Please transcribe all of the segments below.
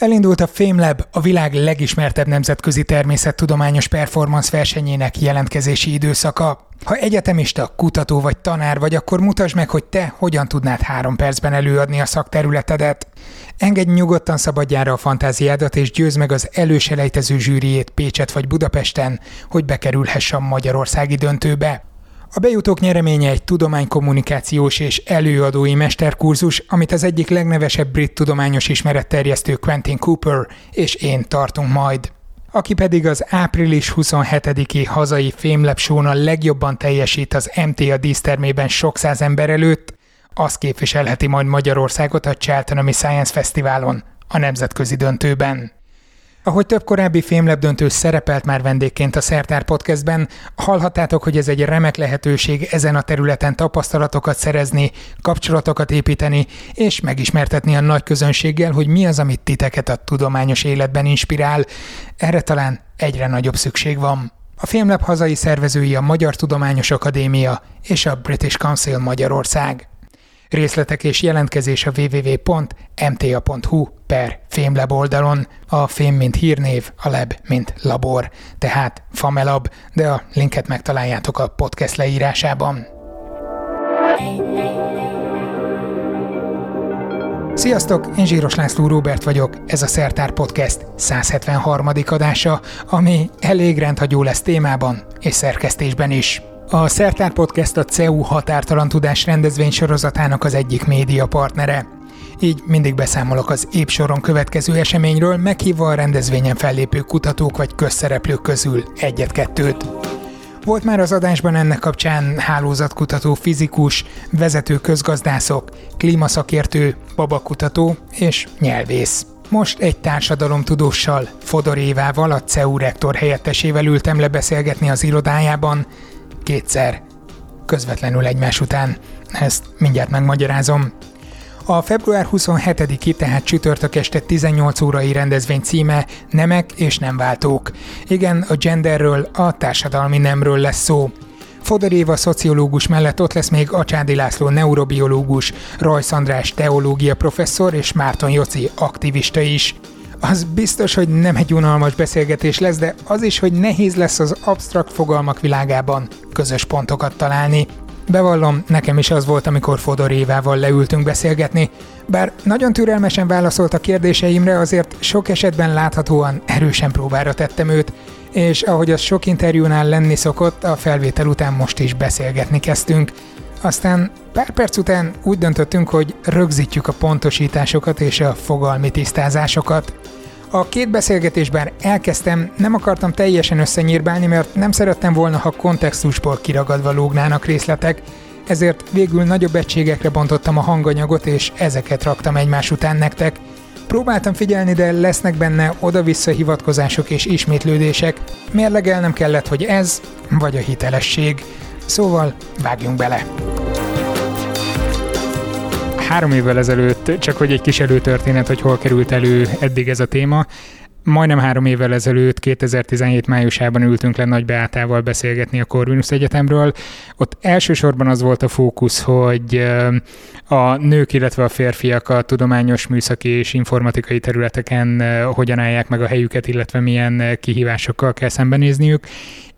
Elindult a FameLab, a világ legismertebb nemzetközi természettudományos performance versenyének jelentkezési időszaka. Ha egyetemista, kutató vagy tanár vagy, akkor mutasd meg, hogy te hogyan tudnád három percben előadni a szakterületedet. Engedj nyugodtan szabadjára a fantáziádat, és győzd meg az előselejtező zsűriét Pécset vagy Budapesten, hogy bekerülhess a magyarországi döntőbe. A bejutók nyereménye egy tudománykommunikációs és előadói mesterkurzus, amit az egyik legnevesebb brit tudományos ismeretterjesztő Quentin Cooper és én tartunk majd. Aki pedig az április 27-i hazai Fémlep a legjobban teljesít az MTA dísztermében sok száz ember előtt, az képviselheti majd Magyarországot a Cheltenhami Science Fesztiválon, a nemzetközi döntőben. Ahogy több korábbi fémlebdöntő szerepelt már vendégként a Szertár Podcastben, hallhattátok, hogy ez egy remek lehetőség ezen a területen tapasztalatokat szerezni, kapcsolatokat építeni, és megismertetni a nagy közönséggel, hogy mi az, amit titeket a tudományos életben inspirál. Erre talán egyre nagyobb szükség van. A Filmlab hazai szervezői a Magyar Tudományos Akadémia és a British Council Magyarország. Részletek és jelentkezés a www.mta.hu per Fémlab oldalon. A fém mint hírnév, a lab mint labor, tehát Famelab, de a linket megtaláljátok a podcast leírásában. Sziasztok, én Zsíros László Róbert vagyok, ez a Szertár Podcast 173. adása, ami elég rendhagyó lesz témában és szerkesztésben is. A Szertár Podcast a CEU határtalan tudás rendezvény sorozatának az egyik média partnere. Így mindig beszámolok az épp soron következő eseményről, meghívva a rendezvényen fellépő kutatók vagy közszereplők közül egyet-kettőt. Volt már az adásban ennek kapcsán hálózatkutató fizikus, vezető közgazdászok, klímaszakértő, babakutató és nyelvész. Most egy társadalomtudóssal, Fodor Évával, a CEU rektor helyettesével ültem le beszélgetni az irodájában, kétszer, közvetlenül egymás után. Ezt mindjárt megmagyarázom. A február 27-i, tehát csütörtök este 18 órai rendezvény címe Nemek és nem váltók. Igen, a genderről, a társadalmi nemről lesz szó. Fodor Éva szociológus mellett ott lesz még Acsádi László neurobiológus, Rajsz András teológia professzor és Márton Joci aktivista is. Az biztos, hogy nem egy unalmas beszélgetés lesz, de az is, hogy nehéz lesz az absztrakt fogalmak világában közös pontokat találni. Bevallom, nekem is az volt, amikor Fodor Évával leültünk beszélgetni. Bár nagyon türelmesen válaszolt a kérdéseimre, azért sok esetben láthatóan erősen próbára tettem őt, és ahogy az sok interjúnál lenni szokott, a felvétel után most is beszélgetni kezdtünk. Aztán pár perc után úgy döntöttünk, hogy rögzítjük a pontosításokat és a fogalmi tisztázásokat. A két beszélgetésben elkezdtem, nem akartam teljesen összenyírbálni, mert nem szerettem volna, ha kontextusból kiragadva lógnának részletek, ezért végül nagyobb egységekre bontottam a hanganyagot, és ezeket raktam egymás után nektek. Próbáltam figyelni, de lesznek benne oda-vissza hivatkozások és ismétlődések. Mérlegelnem kellett, hogy ez, vagy a hitelesség. Szóval vágjunk bele! három évvel ezelőtt, csak hogy egy kis előtörténet, hogy hol került elő eddig ez a téma, majdnem három évvel ezelőtt, 2017 májusában ültünk le Nagy Beátával beszélgetni a Corvinus Egyetemről. Ott elsősorban az volt a fókusz, hogy a nők, illetve a férfiak a tudományos, műszaki és informatikai területeken hogyan állják meg a helyüket, illetve milyen kihívásokkal kell szembenézniük,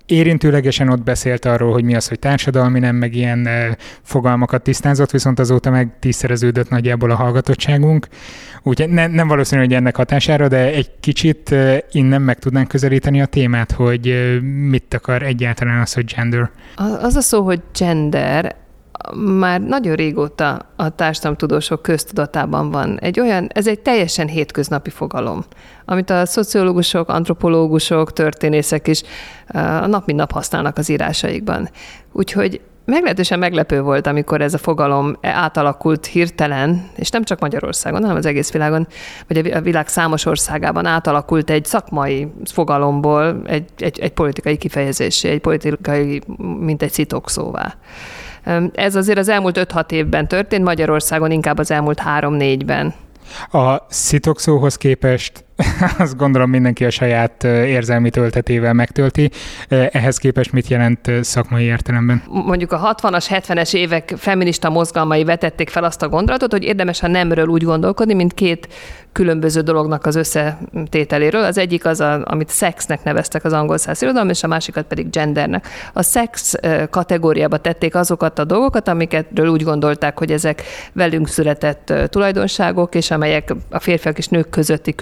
érintőlegesen ott beszélt arról, hogy mi az, hogy társadalmi nem, meg ilyen fogalmakat tisztázott, viszont azóta meg tízszereződött nagyjából a hallgatottságunk. Úgyhogy ne, nem valószínű, hogy ennek hatására, de egy kicsit innen meg tudnánk közelíteni a témát, hogy mit akar egyáltalán az, hogy gender. Az a szó, hogy gender, már nagyon régóta a társadalomtudósok köztudatában van. Egy olyan, ez egy teljesen hétköznapi fogalom, amit a szociológusok, antropológusok, történészek is nap mint nap használnak az írásaikban. Úgyhogy meglehetősen meglepő volt, amikor ez a fogalom átalakult hirtelen, és nem csak Magyarországon, hanem az egész világon, vagy a világ számos országában átalakult egy szakmai fogalomból egy, egy, egy politikai kifejezésé, egy politikai, mint egy szitokszóvá. Ez azért az elmúlt 5-6 évben történt, Magyarországon inkább az elmúlt 3-4-ben. A szitokszóhoz képest azt gondolom mindenki a saját érzelmi töltetével megtölti. Ehhez képest mit jelent szakmai értelemben? Mondjuk a 60-as, 70-es évek feminista mozgalmai vetették fel azt a gondolatot, hogy érdemes a nemről úgy gondolkodni, mint két különböző dolognak az összetételéről. Az egyik az, a, amit szexnek neveztek az angol száz irodalom, és a másikat pedig gendernek. A szex kategóriába tették azokat a dolgokat, amiketről úgy gondolták, hogy ezek velünk született tulajdonságok, és amelyek a férfiak és nők közötti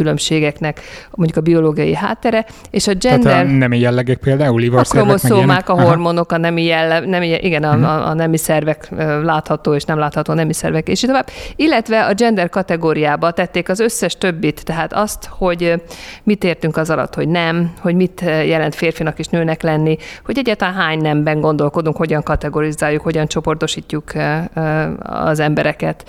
különbségeknek mondjuk a biológiai háttere, és a gender... Tehát a nemi jellegek például, A kromoszómák, a hormonok, a nemi jelle, nemi, igen, a, uh-huh. a, a nemi szervek látható és nem látható nemi szervek, és így tovább. Illetve a gender kategóriába tették az összes összes többit, tehát azt, hogy mit értünk az alatt, hogy nem, hogy mit jelent férfinak és nőnek lenni, hogy egyáltalán hány nemben gondolkodunk, hogyan kategorizáljuk, hogyan csoportosítjuk az embereket,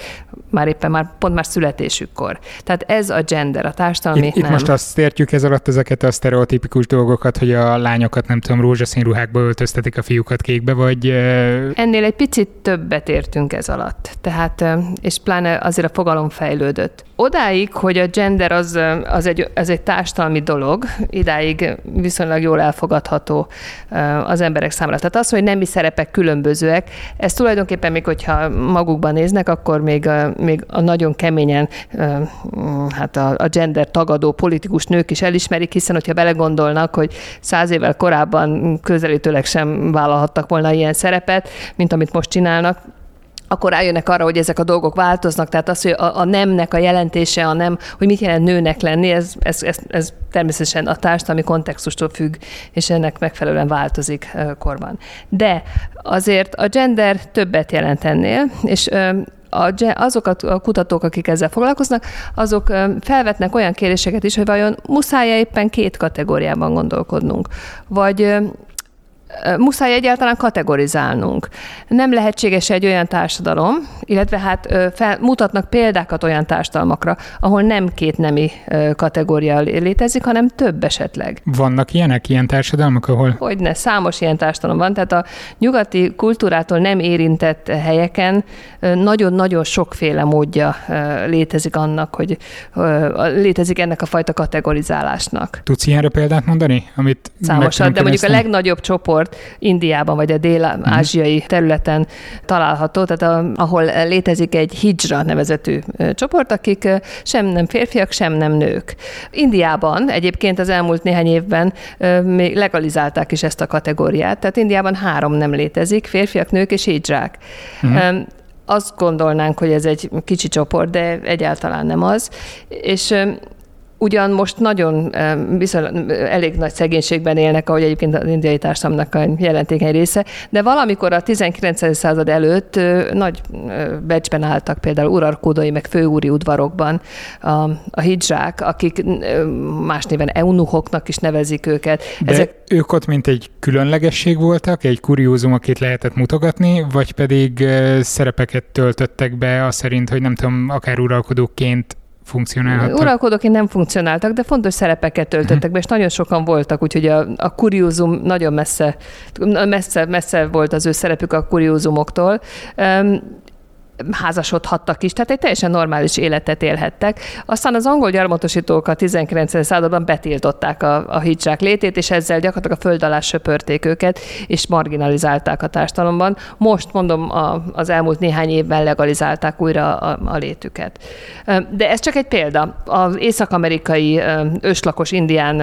már éppen már pont már születésükkor. Tehát ez a gender, a társadalmi itt, nem. Most azt értjük ez alatt ezeket a sztereotipikus dolgokat, hogy a lányokat nem tudom, rózsaszín ruhákba öltöztetik, a fiúkat kékbe, vagy... Ennél egy picit többet értünk ez alatt. Tehát, és pláne azért a fogalom fejlődött. Odáig, hogy a gender az, az egy, az egy társadalmi dolog, idáig viszonylag jól elfogadható az emberek számára. Tehát az, hogy nemi szerepek különbözőek, ez tulajdonképpen még, hogyha magukban néznek, akkor még, még a nagyon keményen hát a, a gender tagadó politikus nők is elismerik, hiszen hogyha belegondolnak, hogy száz évvel korábban közelítőleg sem vállalhattak volna ilyen szerepet, mint amit most csinálnak, akkor rájönnek arra, hogy ezek a dolgok változnak, tehát az, hogy a, a nemnek a jelentése, a nem, hogy mit jelent nőnek lenni, ez, ez, ez, ez természetesen a társadalmi kontextustól függ, és ennek megfelelően változik korban. De azért a gender többet jelent ennél, és azok a kutatók, akik ezzel foglalkoznak, azok felvetnek olyan kérdéseket is, hogy vajon muszáj éppen két kategóriában gondolkodnunk, vagy muszáj egyáltalán kategorizálnunk. Nem lehetséges egy olyan társadalom, illetve hát fel, mutatnak példákat olyan társadalmakra, ahol nem két nemi kategória létezik, hanem több esetleg. Vannak ilyenek, ilyen társadalmak, ahol? Hogyne, számos ilyen társadalom van, tehát a nyugati kultúrától nem érintett helyeken nagyon-nagyon sokféle módja létezik annak, hogy létezik ennek a fajta kategorizálásnak. Tudsz ilyenre példát mondani? Amit Számosat, de mondjuk a legnagyobb csoport csoport Indiában vagy a dél-ázsiai területen található, tehát a, ahol létezik egy hijra nevezetű csoport, akik sem nem férfiak, sem nem nők. Indiában egyébként az elmúlt néhány évben még legalizálták is ezt a kategóriát, tehát Indiában három nem létezik, férfiak, nők és hijrák. Uh-huh azt gondolnánk, hogy ez egy kicsi csoport, de egyáltalán nem az. És ugyan most nagyon viszonylag elég nagy szegénységben élnek, ahogy egyébként az indiai társadalomnak a jelentékeny része, de valamikor a 19. század előtt nagy becsben álltak például urarkódai, meg főúri udvarokban a, a hidzsák, akik más néven eunuchoknak is nevezik őket. De Ezek... ők ott mint egy különlegesség voltak, egy kuriózum, akit lehetett mutogatni, vagy pedig szerepeket töltöttek be, az szerint, hogy nem tudom, akár uralkodóként funkcionálhattak? Uralkodóként nem funkcionáltak, de fontos szerepeket töltöttek be, és nagyon sokan voltak, úgyhogy a, a kuriózum nagyon messze, messze, messze volt az ő szerepük a kuriózumoktól. Um, házasodhattak is, tehát egy teljesen normális életet élhettek. Aztán az angol gyarmatosítók a 19. században betiltották a, a hidzsák létét, és ezzel gyakorlatilag a föld alá söpörték őket, és marginalizálták a társadalomban. Most mondom, a, az elmúlt néhány évben legalizálták újra a, a létüket. De ez csak egy példa. Az észak-amerikai őslakos indián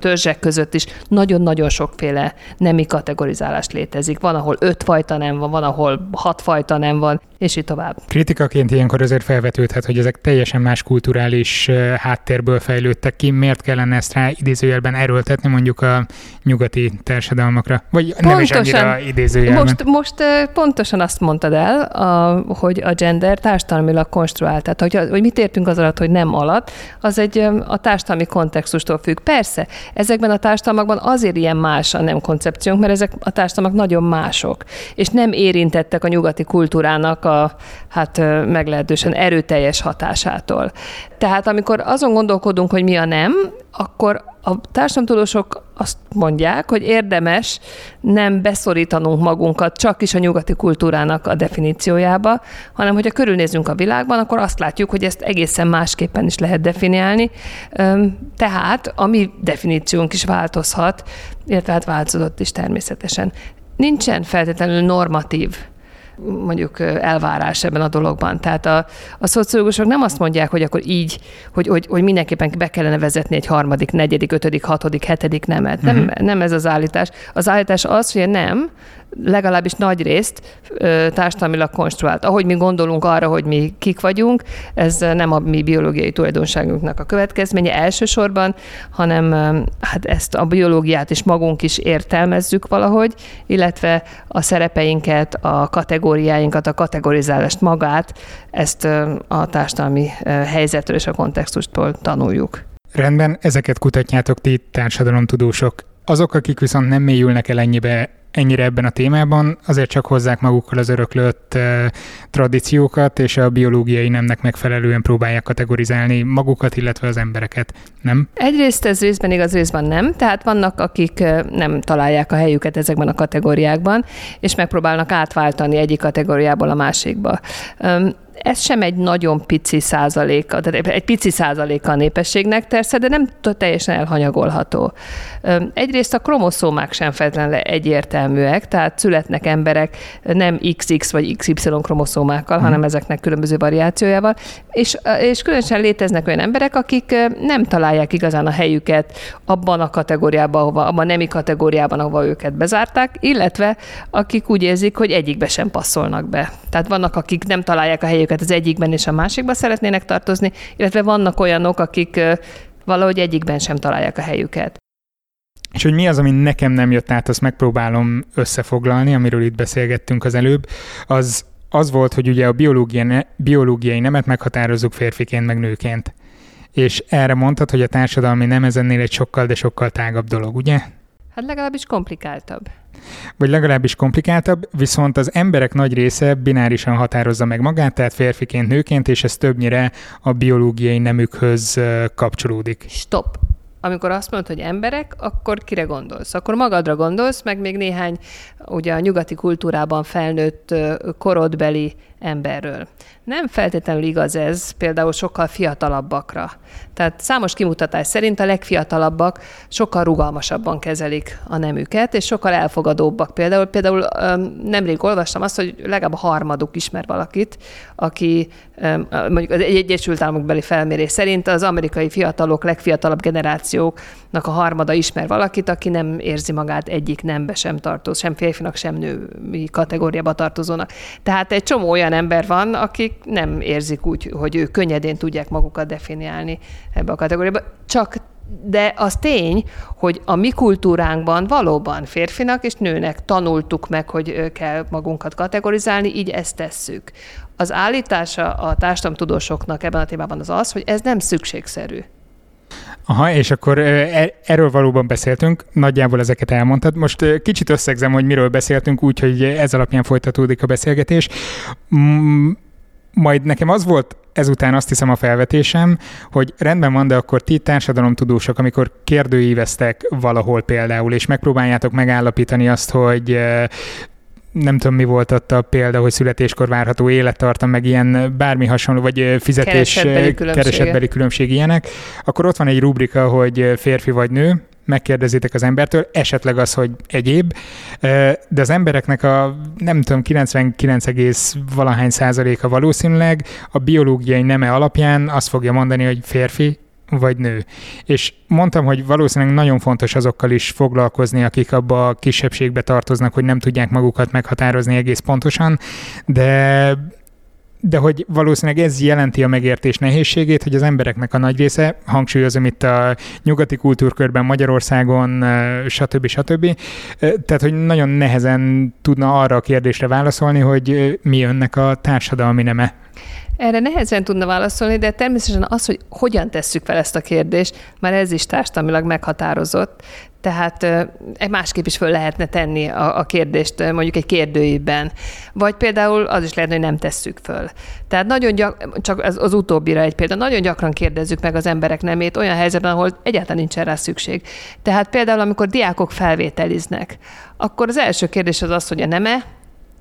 törzsek között is nagyon-nagyon sokféle nemi kategorizálást létezik. Van, ahol öt fajta nem van, van, ahol hat fajta nem van, és így tovább. Kritikaként ilyenkor azért felvetődhet, hogy ezek teljesen más kulturális háttérből fejlődtek ki. Miért kellene ezt rá idézőjelben erőltetni mondjuk a nyugati társadalmakra? Vagy pontosan, nem is annyira idézőjelben? Most, most pontosan azt mondtad el, a, hogy a gender társadalmilag konstruált. Tehát, hogy, hogy mit értünk az alatt, hogy nem alatt, az egy a társadalmi kontextustól függ. Persze, ezekben a társadalmakban azért ilyen más a nem koncepciónk, mert ezek a társadalmak nagyon mások, és nem érintettek a nyugati kultúrának a, hát meglehetősen erőteljes hatásától. Tehát amikor azon gondolkodunk, hogy mi a nem, akkor a társadalomtudósok azt mondják, hogy érdemes nem beszorítanunk magunkat csak is a nyugati kultúrának a definíciójába, hanem hogyha körülnézünk a világban, akkor azt látjuk, hogy ezt egészen másképpen is lehet definiálni. Tehát a mi definíciónk is változhat, illetve hát változott is természetesen. Nincsen feltétlenül normatív mondjuk elvárás ebben a dologban. Tehát a, a szociológusok nem azt mondják, hogy akkor így, hogy, hogy, hogy mindenképpen be kellene vezetni egy harmadik, negyedik, ötödik, hatodik, hetedik nemet. Nem, uh-huh. nem ez az állítás. Az állítás az, hogy nem, legalábbis nagy részt társadalmilag konstruált. Ahogy mi gondolunk arra, hogy mi kik vagyunk, ez nem a mi biológiai tulajdonságunknak a következménye elsősorban, hanem hát ezt a biológiát is magunk is értelmezzük valahogy, illetve a szerepeinket, a kategóriáinkat, a kategorizálást magát, ezt a társadalmi helyzetről és a kontextustól tanuljuk. Rendben, ezeket kutatjátok ti társadalomtudósok. Azok, akik viszont nem mélyülnek el ennyibe ennyire ebben a témában, azért csak hozzák magukkal az öröklött eh, tradíciókat, és a biológiai nemnek megfelelően próbálják kategorizálni magukat, illetve az embereket, nem? Egyrészt ez részben igaz, részben nem. Tehát vannak, akik nem találják a helyüket ezekben a kategóriákban, és megpróbálnak átváltani egyik kategóriából a másikba ez sem egy nagyon pici százaléka, tehát egy pici százaléka a népességnek persze, de nem teljesen elhanyagolható. Egyrészt a kromoszómák sem feltétlenül egyértelműek, tehát születnek emberek nem XX vagy XY kromoszómákkal, hanem ezeknek különböző variációjával, és, és különösen léteznek olyan emberek, akik nem találják igazán a helyüket abban a kategóriában, ahova, abban a nemi kategóriában, ahova őket bezárták, illetve akik úgy érzik, hogy egyikbe sem passzolnak be. Tehát vannak, akik nem találják a helyüket az egyikben és a másikban szeretnének tartozni, illetve vannak olyanok, akik valahogy egyikben sem találják a helyüket. És hogy mi az, ami nekem nem jött át, azt megpróbálom összefoglalni, amiről itt beszélgettünk az előbb, az az volt, hogy ugye a biológiai, biológiai nemet meghatározzuk férfiként meg nőként. És erre mondtad, hogy a társadalmi nem ez ennél egy sokkal, de sokkal tágabb dolog, ugye? Hát legalábbis komplikáltabb. Vagy legalábbis komplikáltabb, viszont az emberek nagy része binárisan határozza meg magát, tehát férfiként, nőként, és ez többnyire a biológiai nemükhöz kapcsolódik. Stop! amikor azt mondod, hogy emberek, akkor kire gondolsz? Akkor magadra gondolsz, meg még néhány ugye a nyugati kultúrában felnőtt korodbeli emberről. Nem feltétlenül igaz ez például sokkal fiatalabbakra. Tehát számos kimutatás szerint a legfiatalabbak sokkal rugalmasabban kezelik a nemüket, és sokkal elfogadóbbak. Például, például nemrég olvastam azt, hogy legalább a harmaduk ismer valakit, aki mondjuk az Egyesült Államok beli felmérés szerint az amerikai fiatalok, legfiatalabb generációknak a harmada ismer valakit, aki nem érzi magát egyik nembe sem tartozó, sem férfinak, sem női kategóriába tartozónak. Tehát egy csomó olyan ember van, akik nem érzik úgy, hogy ők könnyedén tudják magukat definiálni ebbe a kategóriába. Csak de az tény, hogy a mi kultúránkban valóban férfinak és nőnek tanultuk meg, hogy kell magunkat kategorizálni, így ezt tesszük. Az állítása a társadalomtudósoknak ebben a témában az az, hogy ez nem szükségszerű. Aha, és akkor e, erről valóban beszéltünk, nagyjából ezeket elmondtad. Most kicsit összegzem, hogy miről beszéltünk, úgyhogy ez alapján folytatódik a beszélgetés. Majd nekem az volt ezután azt hiszem a felvetésem, hogy rendben van, de akkor ti társadalomtudósok, amikor kérdőíveztek valahol például, és megpróbáljátok megállapítani azt, hogy nem tudom, mi volt ott a példa, hogy születéskor várható élettartam, meg ilyen bármi hasonló, vagy fizetés keresetbeli, keresetbeli különbség ilyenek, akkor ott van egy rubrika, hogy férfi vagy nő, megkérdezitek az embertől, esetleg az, hogy egyéb, de az embereknek a nem tudom, 99, valahány százaléka valószínűleg a biológiai neme alapján azt fogja mondani, hogy férfi vagy nő. És mondtam, hogy valószínűleg nagyon fontos azokkal is foglalkozni, akik abba a kisebbségbe tartoznak, hogy nem tudják magukat meghatározni egész pontosan, de de hogy valószínűleg ez jelenti a megértés nehézségét, hogy az embereknek a nagy része, hangsúlyozom itt a nyugati kultúrkörben Magyarországon, stb. stb. Tehát, hogy nagyon nehezen tudna arra a kérdésre válaszolni, hogy mi önnek a társadalmi neme. Erre nehezen tudna válaszolni, de természetesen az, hogy hogyan tesszük fel ezt a kérdést, már ez is társadalmilag meghatározott. Tehát egy másképp is föl lehetne tenni a, a kérdést mondjuk egy kérdőjében. Vagy például az is lehetne, hogy nem tesszük föl. Tehát nagyon gyak, csak az, az utóbbira egy példa, nagyon gyakran kérdezzük meg az emberek nemét olyan helyzetben, ahol egyáltalán nincsen rá szükség. Tehát például, amikor diákok felvételiznek, akkor az első kérdés az az, hogy a neme,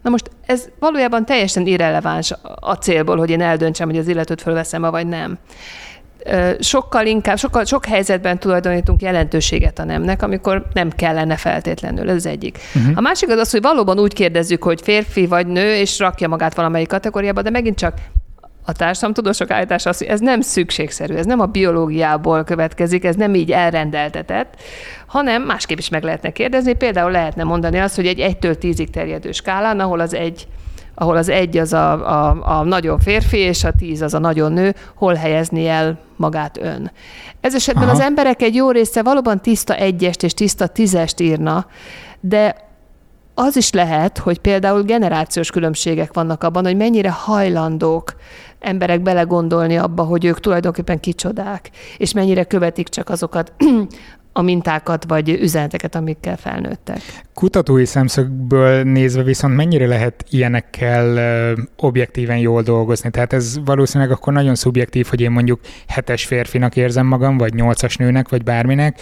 Na most ez valójában teljesen irreleváns a célból, hogy én eldöntsem, hogy az illetőt fölveszem vagy nem sokkal inkább, sokkal, sok helyzetben tulajdonítunk jelentőséget a nemnek, amikor nem kellene feltétlenül, ez az egyik. Uh-huh. A másik az az, hogy valóban úgy kérdezzük, hogy férfi vagy nő, és rakja magát valamelyik kategóriába, de megint csak a társadalomtudósok állítása az, hogy ez nem szükségszerű, ez nem a biológiából következik, ez nem így elrendeltetett, hanem másképp is meg lehetne kérdezni. Például lehetne mondani azt, hogy egy 1-től 10-ig terjedő skálán, ahol az egy ahol az egy az a, a, a nagyon férfi, és a tíz az a nagyon nő, hol helyezni el magát ön. Ez esetben Aha. az emberek egy jó része valóban tiszta egyest és tiszta tízest írna, de az is lehet, hogy például generációs különbségek vannak abban, hogy mennyire hajlandók emberek belegondolni abba, hogy ők tulajdonképpen kicsodák, és mennyire követik csak azokat a mintákat vagy üzeneteket, amikkel felnőttek. Kutatói szemszögből nézve viszont mennyire lehet ilyenekkel objektíven jól dolgozni? Tehát ez valószínűleg akkor nagyon szubjektív, hogy én mondjuk hetes férfinak érzem magam, vagy nyolcas nőnek, vagy bárminek.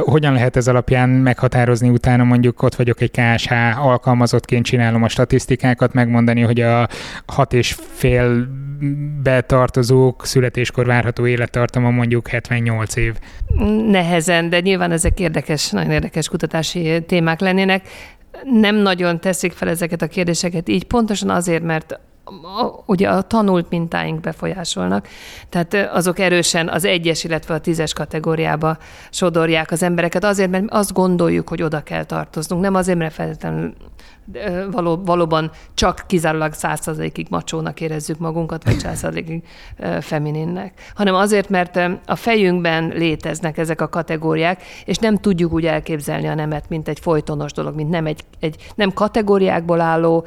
Hogyan lehet ez alapján meghatározni utána mondjuk ott vagyok egy KSH alkalmazottként csinálom a statisztikákat, megmondani, hogy a hat és fél betartozók születéskor várható élettartama mondjuk 78 év. Nehezen, de nyilván ezek érdekes, nagyon érdekes kutatási témák lennének. Nem nagyon teszik fel ezeket a kérdéseket így, pontosan azért, mert a, ugye a tanult mintáink befolyásolnak, tehát azok erősen az egyes, illetve a tízes kategóriába sodorják az embereket, azért, mert azt gondoljuk, hogy oda kell tartoznunk, nem azért, mert feltétlenül való, valóban csak kizárólag százszerzalékig macsónak érezzük magunkat, vagy százszerzalékig femininnek, hanem azért, mert a fejünkben léteznek ezek a kategóriák, és nem tudjuk úgy elképzelni a nemet, mint egy folytonos dolog, mint nem egy, egy nem kategóriákból álló,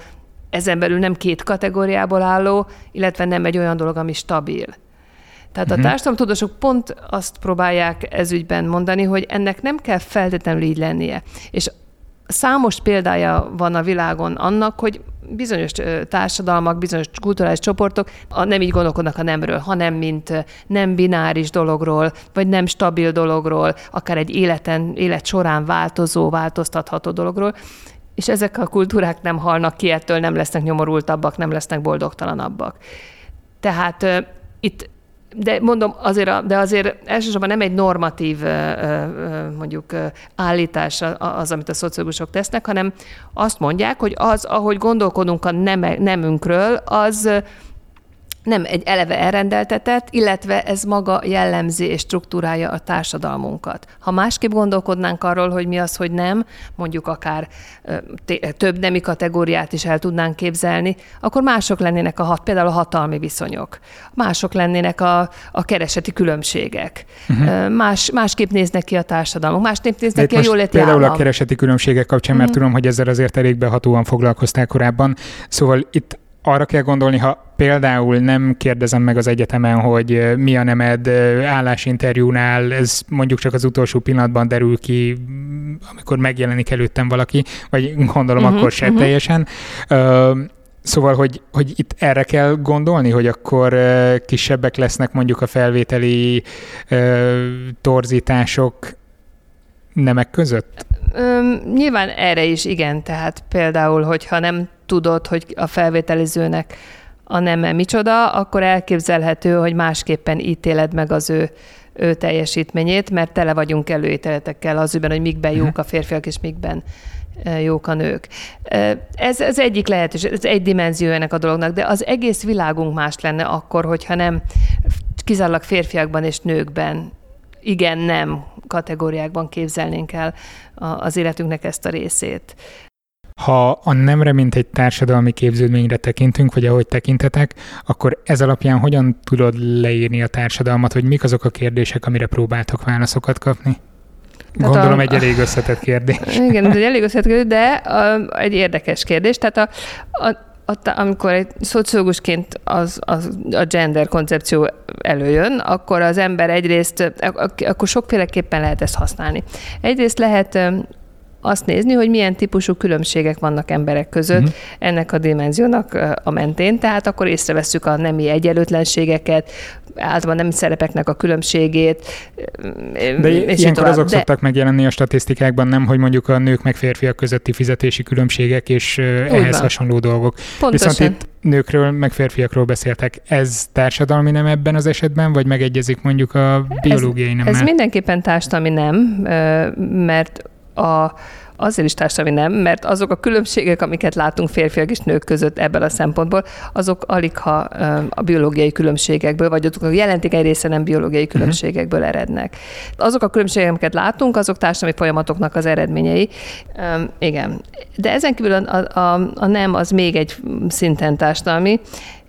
ezen belül nem két kategóriából álló, illetve nem egy olyan dolog, ami stabil. Tehát a mhm. társadalomtudósok pont azt próbálják ezügyben mondani, hogy ennek nem kell feltétlenül így lennie. És számos példája van a világon annak, hogy bizonyos társadalmak, bizonyos kulturális csoportok nem így gondolkodnak a nemről, hanem mint nem bináris dologról, vagy nem stabil dologról, akár egy életen, élet során változó, változtatható dologról, és ezek a kultúrák nem halnak ki, ettől nem lesznek nyomorultabbak, nem lesznek boldogtalanabbak. Tehát uh, itt de mondom, azért, de azért elsősorban nem egy normatív mondjuk állítás az, amit a szociológusok tesznek, hanem azt mondják, hogy az, ahogy gondolkodunk a nemünkről, az nem egy eleve elrendeltetett, illetve ez maga jellemzi és struktúrája a társadalmunkat. Ha másképp gondolkodnánk arról, hogy mi az, hogy nem, mondjuk akár több nemi kategóriát is el tudnánk képzelni, akkor mások lennének a hat, például a hatalmi viszonyok, mások lennének a, a kereseti különbségek, uh-huh. más, másképp néznek ki a társadalmunk, másképp néznek ki a jóléti Például állam. a kereseti különbségek kapcsán, mert uh-huh. tudom, hogy ezzel azért elég behatóan foglalkozták korábban, szóval itt arra kell gondolni, ha például nem kérdezem meg az egyetemen, hogy mi a nemed állásinterjúnál, ez mondjuk csak az utolsó pillanatban derül ki, amikor megjelenik előttem valaki, vagy gondolom uh-huh, akkor se uh-huh. teljesen. Uh, Szóval, hogy, hogy itt erre kell gondolni, hogy akkor kisebbek lesznek mondjuk a felvételi uh, torzítások nemek között? Üm, nyilván erre is igen, tehát például, hogyha nem tudod, hogy a felvételizőnek a neme micsoda, akkor elképzelhető, hogy másképpen ítéled meg az ő, ő teljesítményét, mert tele vagyunk előítéletekkel az ügyben, hogy mikben jók mhm. a férfiak, és mikben jók a nők. Ez, ez egyik lehetőség, ez egy dimenzió ennek a dolognak, de az egész világunk más lenne akkor, hogyha nem kizárólag férfiakban és nőkben igen-nem kategóriákban képzelnénk el az életünknek ezt a részét. Ha a nemre, mint egy társadalmi képződményre tekintünk, vagy ahogy tekintetek, akkor ez alapján hogyan tudod leírni a társadalmat, hogy mik azok a kérdések, amire próbáltok válaszokat kapni? Tehát Gondolom a, egy elég összetett kérdés. Igen, ez egy elég összetett kérdés, de a, egy érdekes kérdés. Tehát a, a, amikor egy szociológusként az, az, a gender koncepció előjön, akkor az ember egyrészt, akkor sokféleképpen lehet ezt használni. Egyrészt lehet azt nézni, hogy milyen típusú különbségek vannak emberek között uh-huh. ennek a dimenziónak a mentén, tehát akkor észrevesszük a nemi egyenlőtlenségeket, általában nem szerepeknek a különbségét. De és ilyenkor azok De... szoktak megjelenni a statisztikákban, nem, hogy mondjuk a nők meg férfiak közötti fizetési különbségek és Úgy ehhez van. hasonló dolgok. Pontosan. Viszont itt nőkről, meg férfiakról beszéltek. Ez társadalmi nem ebben az esetben, vagy megegyezik mondjuk a biológiai nem? Ez, ez mindenképpen társadalmi nem, mert a, azért is társadalmi nem, mert azok a különbségek, amiket látunk férfiak és nők között ebből a szempontból, azok alig ha a biológiai különbségekből, vagy azok a jelentik egy része nem biológiai mhm. különbségekből erednek. Azok a különbségek, amiket látunk, azok társadalmi folyamatoknak az eredményei. Igen. De ezen kívül a, a, a nem az még egy szinten társadalmi,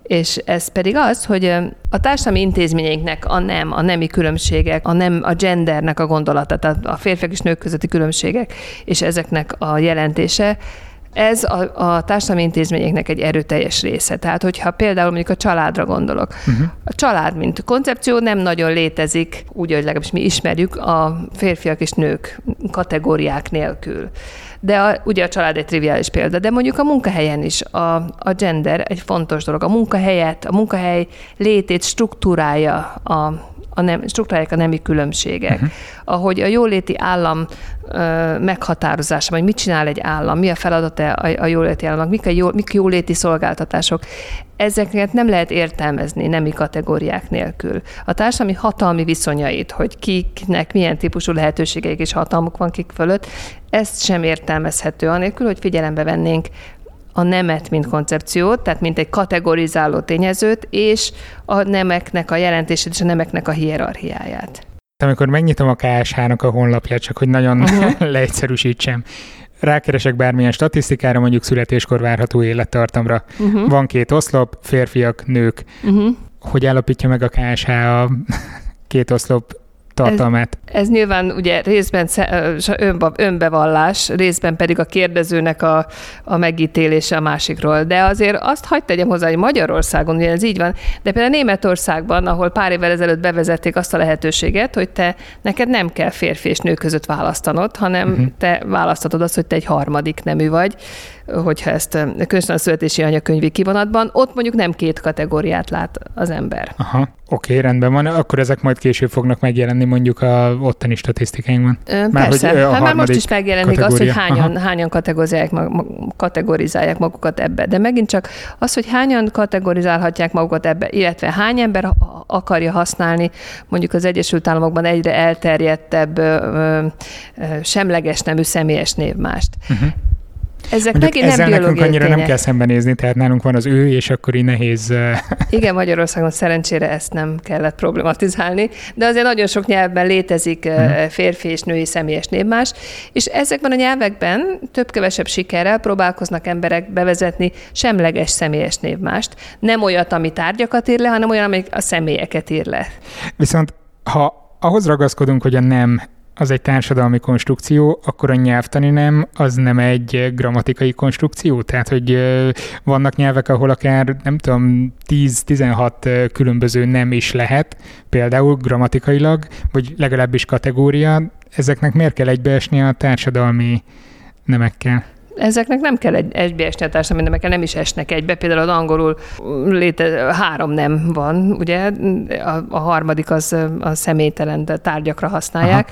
és ez pedig az, hogy a társadalmi intézményeinknek a nem, a nemi különbségek, a nem, a gendernek a gondolata, tehát a férfiak és nők közötti különbségek, és ezeknek a jelentése, ez a, a társadalmi intézményeknek egy erőteljes része. Tehát, hogyha például mondjuk a családra gondolok, uh-huh. a család, mint koncepció nem nagyon létezik, úgy, hogy legalábbis mi ismerjük, a férfiak és nők kategóriák nélkül. De a, ugye a család egy triviális példa, de mondjuk a munkahelyen is a, a gender egy fontos dolog. A munkahelyet, a munkahely létét struktúrája a a nem, struktúrálják a nemi különbségek. Uh-huh. Ahogy a jóléti állam ö, meghatározása, vagy mit csinál egy állam, mi a feladata a, a jóléti államnak, mik a jó, mik jóléti szolgáltatások, ezeket nem lehet értelmezni nemi kategóriák nélkül. A társadalmi hatalmi viszonyait, hogy kiknek milyen típusú lehetőségeik és hatalmuk van kik fölött, ezt sem értelmezhető, anélkül, hogy figyelembe vennénk a nemet, mint koncepciót, tehát mint egy kategorizáló tényezőt, és a nemeknek a jelentését és a nemeknek a hierarchiáját. Amikor megnyitom a KSH-nak a honlapját, csak hogy nagyon uh-huh. leegyszerűsítsem, rákeresek bármilyen statisztikára, mondjuk születéskor várható élettartamra. Uh-huh. Van két oszlop, férfiak, nők. Uh-huh. Hogy állapítja meg a KSH a két oszlop tartalmát. Ez, ez nyilván ugye részben önbe, önbevallás, részben pedig a kérdezőnek a, a megítélése a másikról. De azért azt hagyd tegyem hozzá, hogy Magyarországon ugye ez így van, de például Németországban, ahol pár évvel ezelőtt bevezették azt a lehetőséget, hogy te neked nem kell férfi és nő között választanod, hanem uh-huh. te választatod azt, hogy te egy harmadik nemű vagy, hogyha ezt különösen a születési anyakönyvi kivonatban, ott mondjuk nem két kategóriát lát az ember. Aha, oké, rendben van. Akkor ezek majd később fognak megjelenni mondjuk a ottani statisztikáinkban. Már, Persze, hogy, hát már most is megjelenik kategória. az, hogy hányan, hányan kategorizálják, kategorizálják magukat ebbe. De megint csak az, hogy hányan kategorizálhatják magukat ebbe, illetve hány ember akarja használni mondjuk az Egyesült Államokban egyre elterjedtebb ö, ö, semleges nemű személyes névmást. Uh-huh. Ezek Mondjuk megint ezzel nem nekünk annyira tények. nem kell szembenézni, tehát nálunk van az ő, és akkor így nehéz... Igen, Magyarországon szerencsére ezt nem kellett problematizálni, de azért nagyon sok nyelvben létezik uh-huh. férfi és női személyes névmás, és ezekben a nyelvekben több-kevesebb sikerrel próbálkoznak emberek bevezetni semleges személyes névmást. Nem olyat, ami tárgyakat ír le, hanem olyan, ami a személyeket ír le. Viszont ha ahhoz ragaszkodunk, hogy a nem az egy társadalmi konstrukció, akkor a nyelvtani nem, az nem egy grammatikai konstrukció? Tehát, hogy vannak nyelvek, ahol akár, nem tudom, 10-16 különböző nem is lehet, például grammatikailag, vagy legalábbis kategória, ezeknek miért kell egybeesni a társadalmi nemekkel? Ezeknek nem kell egy, egybeesni a társadalmi nemekkel, nem is esnek egybe. Például az angolul léte, három nem van, ugye? A, a harmadik az a személytelen tárgyakra használják.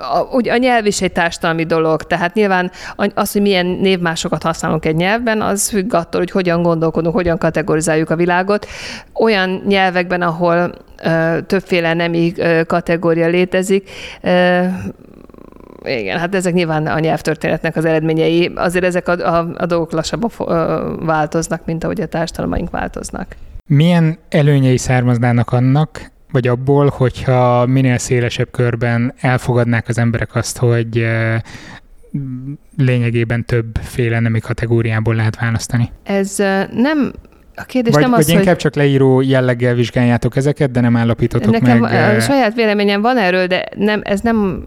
A, a, a nyelv is egy társadalmi dolog, tehát nyilván az, hogy milyen névmásokat használunk egy nyelvben, az függ attól, hogy hogyan gondolkodunk, hogyan kategorizáljuk a világot. Olyan nyelvekben, ahol többféle nemi kategória létezik, igen, hát ezek nyilván a nyelvtörténetnek az eredményei. Azért ezek a, a, a dolgok lassabban változnak, mint ahogy a társadalmaink változnak. Milyen előnyei származnának annak, vagy abból, hogyha minél szélesebb körben elfogadnák az emberek azt, hogy lényegében többféle nemi kategóriából lehet választani? Ez nem a kérdés vagy, nem az, vagy inkább hogy... csak leíró jelleggel vizsgáljátok ezeket, de nem állapítotok Nekem meg. A saját véleményem van erről, de nem, ez nem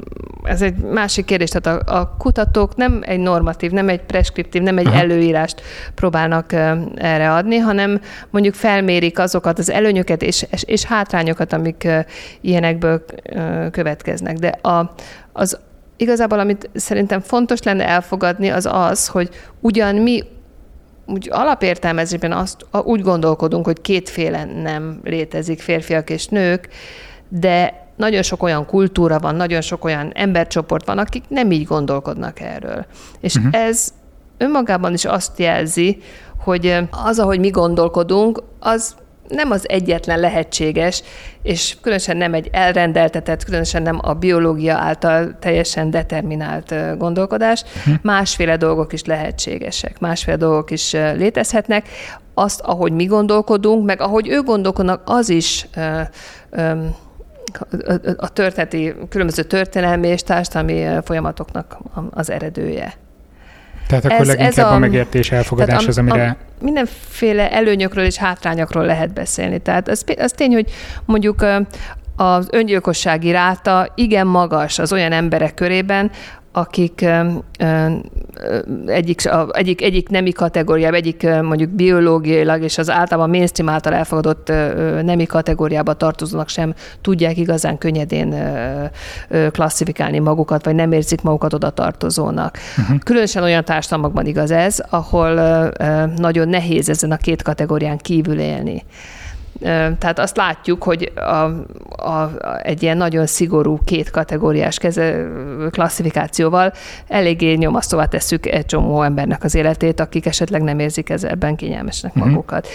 ez egy másik kérdés, tehát a, a kutatók nem egy normatív, nem egy preskriptív, nem egy Aha. előírást próbálnak erre adni, hanem mondjuk felmérik azokat az előnyöket és, és, és hátrányokat, amik ilyenekből következnek. De a, az igazából, amit szerintem fontos lenne elfogadni, az az, hogy ugyan mi úgy alapértelmezésben azt úgy gondolkodunk, hogy kétféle nem létezik, férfiak és nők, de nagyon sok olyan kultúra van, nagyon sok olyan embercsoport van, akik nem így gondolkodnak erről. És uh-huh. ez önmagában is azt jelzi, hogy az, ahogy mi gondolkodunk, az nem az egyetlen lehetséges, és különösen nem egy elrendeltetett, különösen nem a biológia által teljesen determinált gondolkodás. Hm. Másféle dolgok is lehetségesek, másféle dolgok is létezhetnek. Azt, ahogy mi gondolkodunk, meg ahogy ők gondolkodnak, az is a történeti, különböző történelmi és társadalmi folyamatoknak az eredője. Tehát akkor ez, leginkább ez a, a megértés, elfogadás a, az, amire... A, mindenféle előnyökről és hátrányokról lehet beszélni. Tehát az, az tény, hogy mondjuk az öngyilkossági ráta igen magas az olyan emberek körében, akik egyik, egyik, egyik nemi kategóriába, egyik mondjuk biológiailag és az általában mainstream által elfogadott nemi kategóriába tartozónak sem tudják igazán könnyedén klasszifikálni magukat, vagy nem érzik magukat oda tartozónak. Uh-huh. Különösen olyan társadalmakban igaz ez, ahol nagyon nehéz ezen a két kategórián kívül élni. Tehát azt látjuk, hogy a, a, egy ilyen nagyon szigorú két kategóriás keze, klasszifikációval eléggé nyomasztóvá tesszük egy csomó embernek az életét, akik esetleg nem érzik ez, ebben kényelmesnek uh-huh. magukat.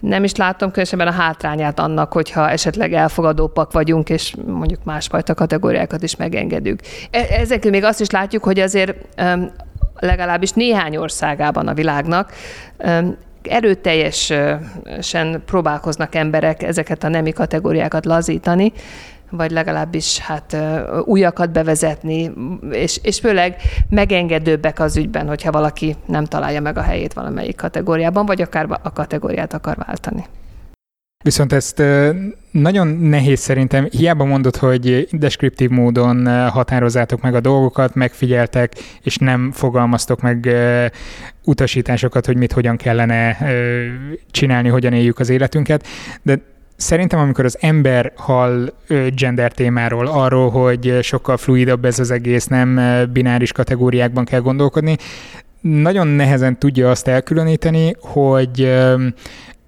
Nem is látom különösen a hátrányát annak, hogyha esetleg elfogadópak vagyunk, és mondjuk másfajta kategóriákat is megengedünk. E, ezek még azt is látjuk, hogy azért legalábbis néhány országában a világnak erőteljesen próbálkoznak emberek ezeket a nemi kategóriákat lazítani, vagy legalábbis hát újakat bevezetni, és, és főleg megengedőbbek az ügyben, hogyha valaki nem találja meg a helyét valamelyik kategóriában, vagy akár a kategóriát akar váltani. Viszont ezt nagyon nehéz szerintem, hiába mondod, hogy deskriptív módon határozzátok meg a dolgokat, megfigyeltek, és nem fogalmaztok meg utasításokat, hogy mit hogyan kellene csinálni, hogyan éljük az életünket, de Szerintem, amikor az ember hall gender témáról, arról, hogy sokkal fluidabb ez az egész, nem bináris kategóriákban kell gondolkodni, nagyon nehezen tudja azt elkülöníteni, hogy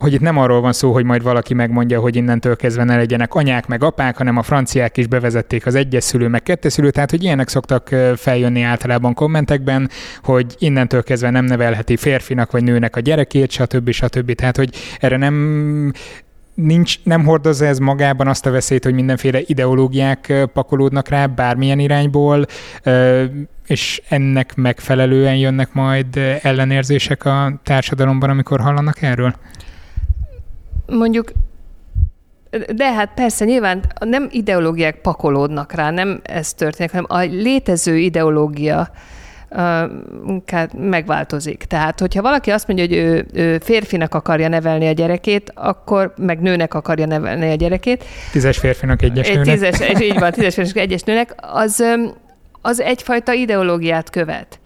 hogy itt nem arról van szó, hogy majd valaki megmondja, hogy innentől kezdve ne legyenek anyák meg apák, hanem a franciák is bevezették az egyes szülő meg kettes szülő, tehát hogy ilyenek szoktak feljönni általában kommentekben, hogy innentől kezdve nem nevelheti férfinak vagy nőnek a gyerekét, stb. stb. Tehát, hogy erre nem nincs, nem hordozza ez magában azt a veszélyt, hogy mindenféle ideológiák pakolódnak rá bármilyen irányból, és ennek megfelelően jönnek majd ellenérzések a társadalomban, amikor hallanak erről? Mondjuk de hát persze, nyilván nem ideológiák pakolódnak rá, nem ez történik, hanem a létező ideológia megváltozik. Tehát, hogyha valaki azt mondja, hogy ő, ő férfinak akarja nevelni a gyerekét, akkor meg nőnek akarja nevelni a gyerekét. Tízes férfinak, egyes nőnek. Tízes, így van, tízes férfinak, egyes nőnek, az, az egyfajta ideológiát követ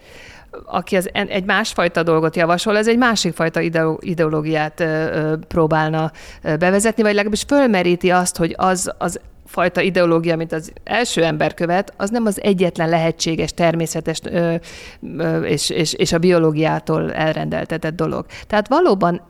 aki az, egy másfajta dolgot javasol, ez egy másik fajta ideológiát próbálna bevezetni, vagy legalábbis fölmeríti azt, hogy az, az fajta ideológia, mint az első ember követ, az nem az egyetlen lehetséges, természetes ö, ö, és, és, és a biológiától elrendeltetett dolog. Tehát valóban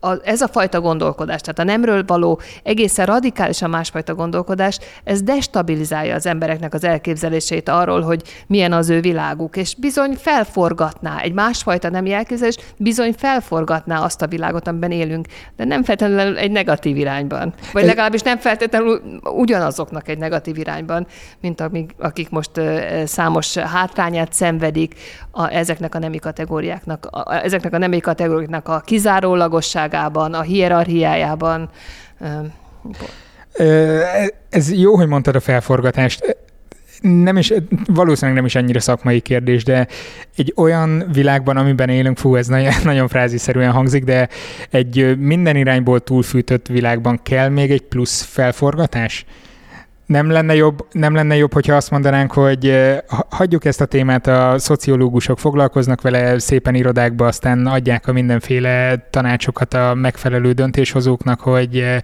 a, ez a fajta gondolkodás, tehát a nemről való egészen radikálisan másfajta gondolkodás, ez destabilizálja az embereknek az elképzelését arról, hogy milyen az ő világuk, és bizony felforgatná egy másfajta nem elképzelés, bizony felforgatná azt a világot, amiben élünk, de nem feltétlenül egy negatív irányban. Vagy legalábbis nem feltétlenül ugyanazoknak egy negatív irányban, mint amik, akik most számos hátrányát szenvedik a, ezeknek a nemi kategóriáknak, a, ezeknek a nemi kategóriáknak a kizárólagosság fontosságában, a hierarchiájában. Ez jó, hogy mondtad a felforgatást nem is, valószínűleg nem is annyira szakmai kérdés, de egy olyan világban, amiben élünk, fú, ez nagyon, nagyon fráziszerűen hangzik, de egy minden irányból túlfűtött világban kell még egy plusz felforgatás? Nem lenne, jobb, nem lenne jobb, hogyha azt mondanánk, hogy hagyjuk ezt a témát, a szociológusok foglalkoznak vele szépen irodákba, aztán adják a mindenféle tanácsokat a megfelelő döntéshozóknak, hogy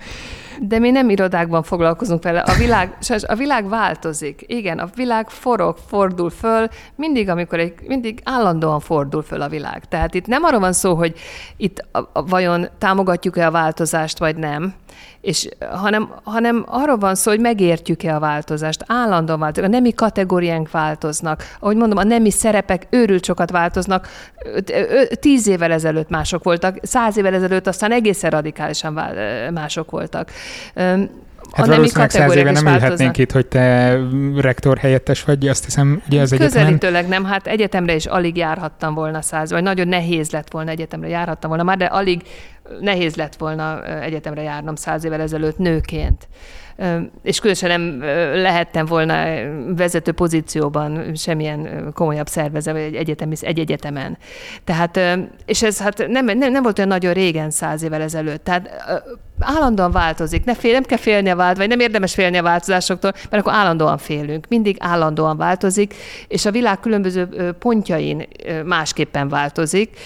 de mi nem irodákban foglalkozunk vele. A világ, a világ változik. Igen, a világ forog, fordul föl, mindig, amikor egy, mindig állandóan fordul föl a világ. Tehát itt nem arról van szó, hogy itt a, a, vajon támogatjuk-e a változást, vagy nem, és, hanem, hanem arról van szó, hogy megértjük-e a változást, állandóan változik, a nemi kategóriánk változnak, ahogy mondom, a nemi szerepek őrült sokat változnak, tíz évvel ezelőtt mások voltak, száz évvel ezelőtt aztán egészen radikálisan mások voltak. Hát a valószínűleg száz éve nem ülhetnénk itt, hogy te rektor helyettes vagy, azt hiszem, ugye az egyetemen. Közelítőleg nem, hát egyetemre is alig járhattam volna száz, vagy nagyon nehéz lett volna egyetemre járhattam volna már, de alig nehéz lett volna egyetemre járnom száz évvel ezelőtt nőként és különösen nem lehettem volna vezető pozícióban semmilyen komolyabb szervezet, vagy egy, egyetemi, egy egyetemen. Tehát, és ez hát nem, nem, nem volt olyan nagyon régen, száz évvel ezelőtt. Tehát állandóan változik. Ne fél, nem kell félni a vált, vagy nem érdemes félni a változásoktól, mert akkor állandóan félünk. Mindig állandóan változik, és a világ különböző pontjain másképpen változik.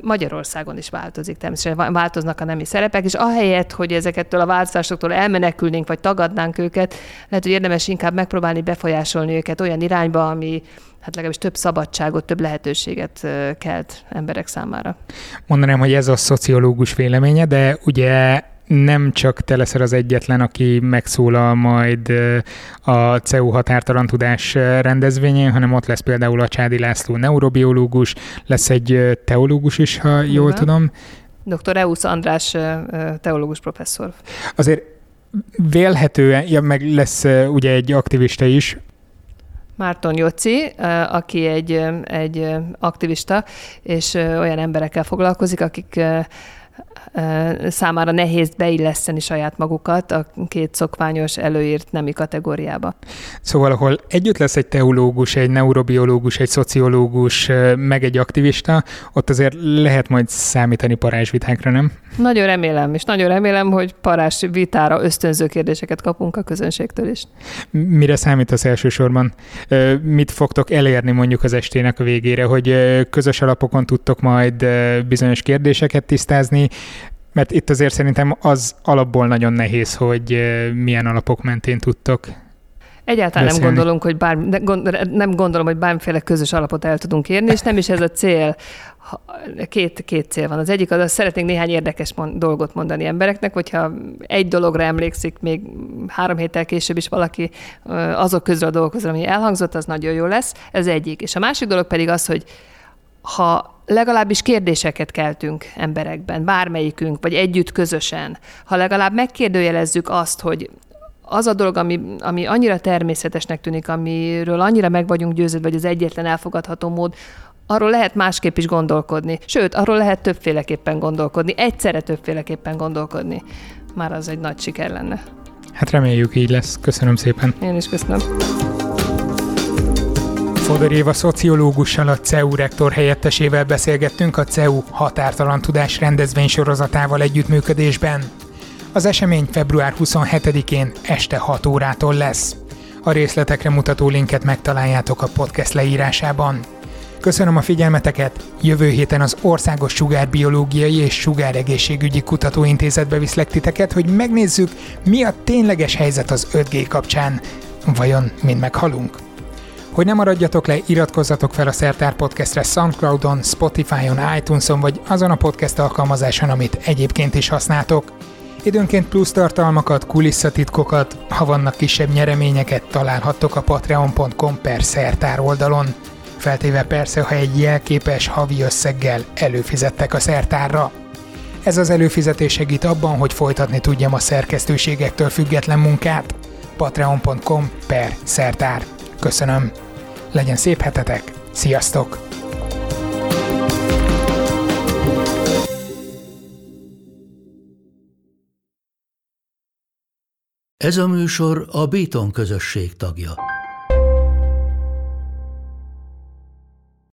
Magyarországon is változik természetesen, változnak a nemi szerepek, és ahelyett, hogy ezeket a változásoktól elmenekülnénk, vagy tagadnánk őket, lehet, hogy érdemes inkább megpróbálni befolyásolni őket olyan irányba, ami hát legalábbis több szabadságot, több lehetőséget kelt emberek számára. Mondanám, hogy ez a szociológus véleménye, de ugye nem csak te leszel az egyetlen, aki megszólal majd a CEU határtalan tudás rendezvényén, hanem ott lesz például a Csádi László neurobiológus, lesz egy teológus is, ha jól Igen. tudom. Dr. Eusz András teológus professzor. Azért vélhetően, ja, meg lesz ugye egy aktivista is, Márton Joci, aki egy, egy aktivista, és olyan emberekkel foglalkozik, akik számára nehéz beilleszteni saját magukat a két szokványos előírt nemi kategóriába. Szóval, ahol együtt lesz egy teológus, egy neurobiológus, egy szociológus, meg egy aktivista, ott azért lehet majd számítani parázsvitákra, nem? Nagyon remélem, és nagyon remélem, hogy parás vitára ösztönző kérdéseket kapunk a közönségtől is. Mire számítasz elsősorban? Mit fogtok elérni mondjuk az estének a végére, hogy közös alapokon tudtok majd bizonyos kérdéseket tisztázni, mert itt azért szerintem az alapból nagyon nehéz, hogy milyen alapok mentén tudtok Egyáltalán beszélni. nem gondolunk, hogy bár, nem gondolom, hogy bármiféle közös alapot el tudunk érni, és nem is ez a cél. Két, két cél van. Az egyik az, hogy szeretnénk néhány érdekes mond, dolgot mondani embereknek, hogyha egy dologra emlékszik, még három héttel később is valaki azok közül a dolgok közül, ami elhangzott, az nagyon jó lesz. Ez egyik. És a másik dolog pedig az, hogy ha legalábbis kérdéseket keltünk emberekben, bármelyikünk, vagy együtt közösen, ha legalább megkérdőjelezzük azt, hogy az a dolog, ami, ami annyira természetesnek tűnik, amiről annyira meg vagyunk győződve, vagy az egyetlen elfogadható mód, arról lehet másképp is gondolkodni. Sőt, arról lehet többféleképpen gondolkodni, egyszerre többféleképpen gondolkodni. Már az egy nagy siker lenne. Hát reméljük így lesz. Köszönöm szépen. Én is köszönöm. Fodor Éva szociológussal, a CEU rektor helyettesével beszélgettünk a CEU határtalan tudás rendezvény sorozatával együttműködésben. Az esemény február 27-én este 6 órától lesz. A részletekre mutató linket megtaláljátok a podcast leírásában. Köszönöm a figyelmeteket, jövő héten az Országos Sugárbiológiai és Sugáregészségügyi Kutatóintézetbe viszlek titeket, hogy megnézzük, mi a tényleges helyzet az 5G kapcsán. Vajon mind meghalunk? Hogy ne maradjatok le, iratkozzatok fel a Szertár Podcastre Soundcloudon, Spotify-on, iTunes-on vagy azon a podcast alkalmazáson, amit egyébként is használtok. Időnként plusz tartalmakat, kulisszatitkokat, ha vannak kisebb nyereményeket találhattok a patreon.com per szertár oldalon. Feltéve persze, ha egy jelképes havi összeggel előfizettek a szertárra. Ez az előfizetés segít abban, hogy folytatni tudjam a szerkesztőségektől független munkát. patreon.com per szertár. Köszönöm. Legyen szép hetetek. Sziasztok! Ez a műsor a Béton közösség tagja.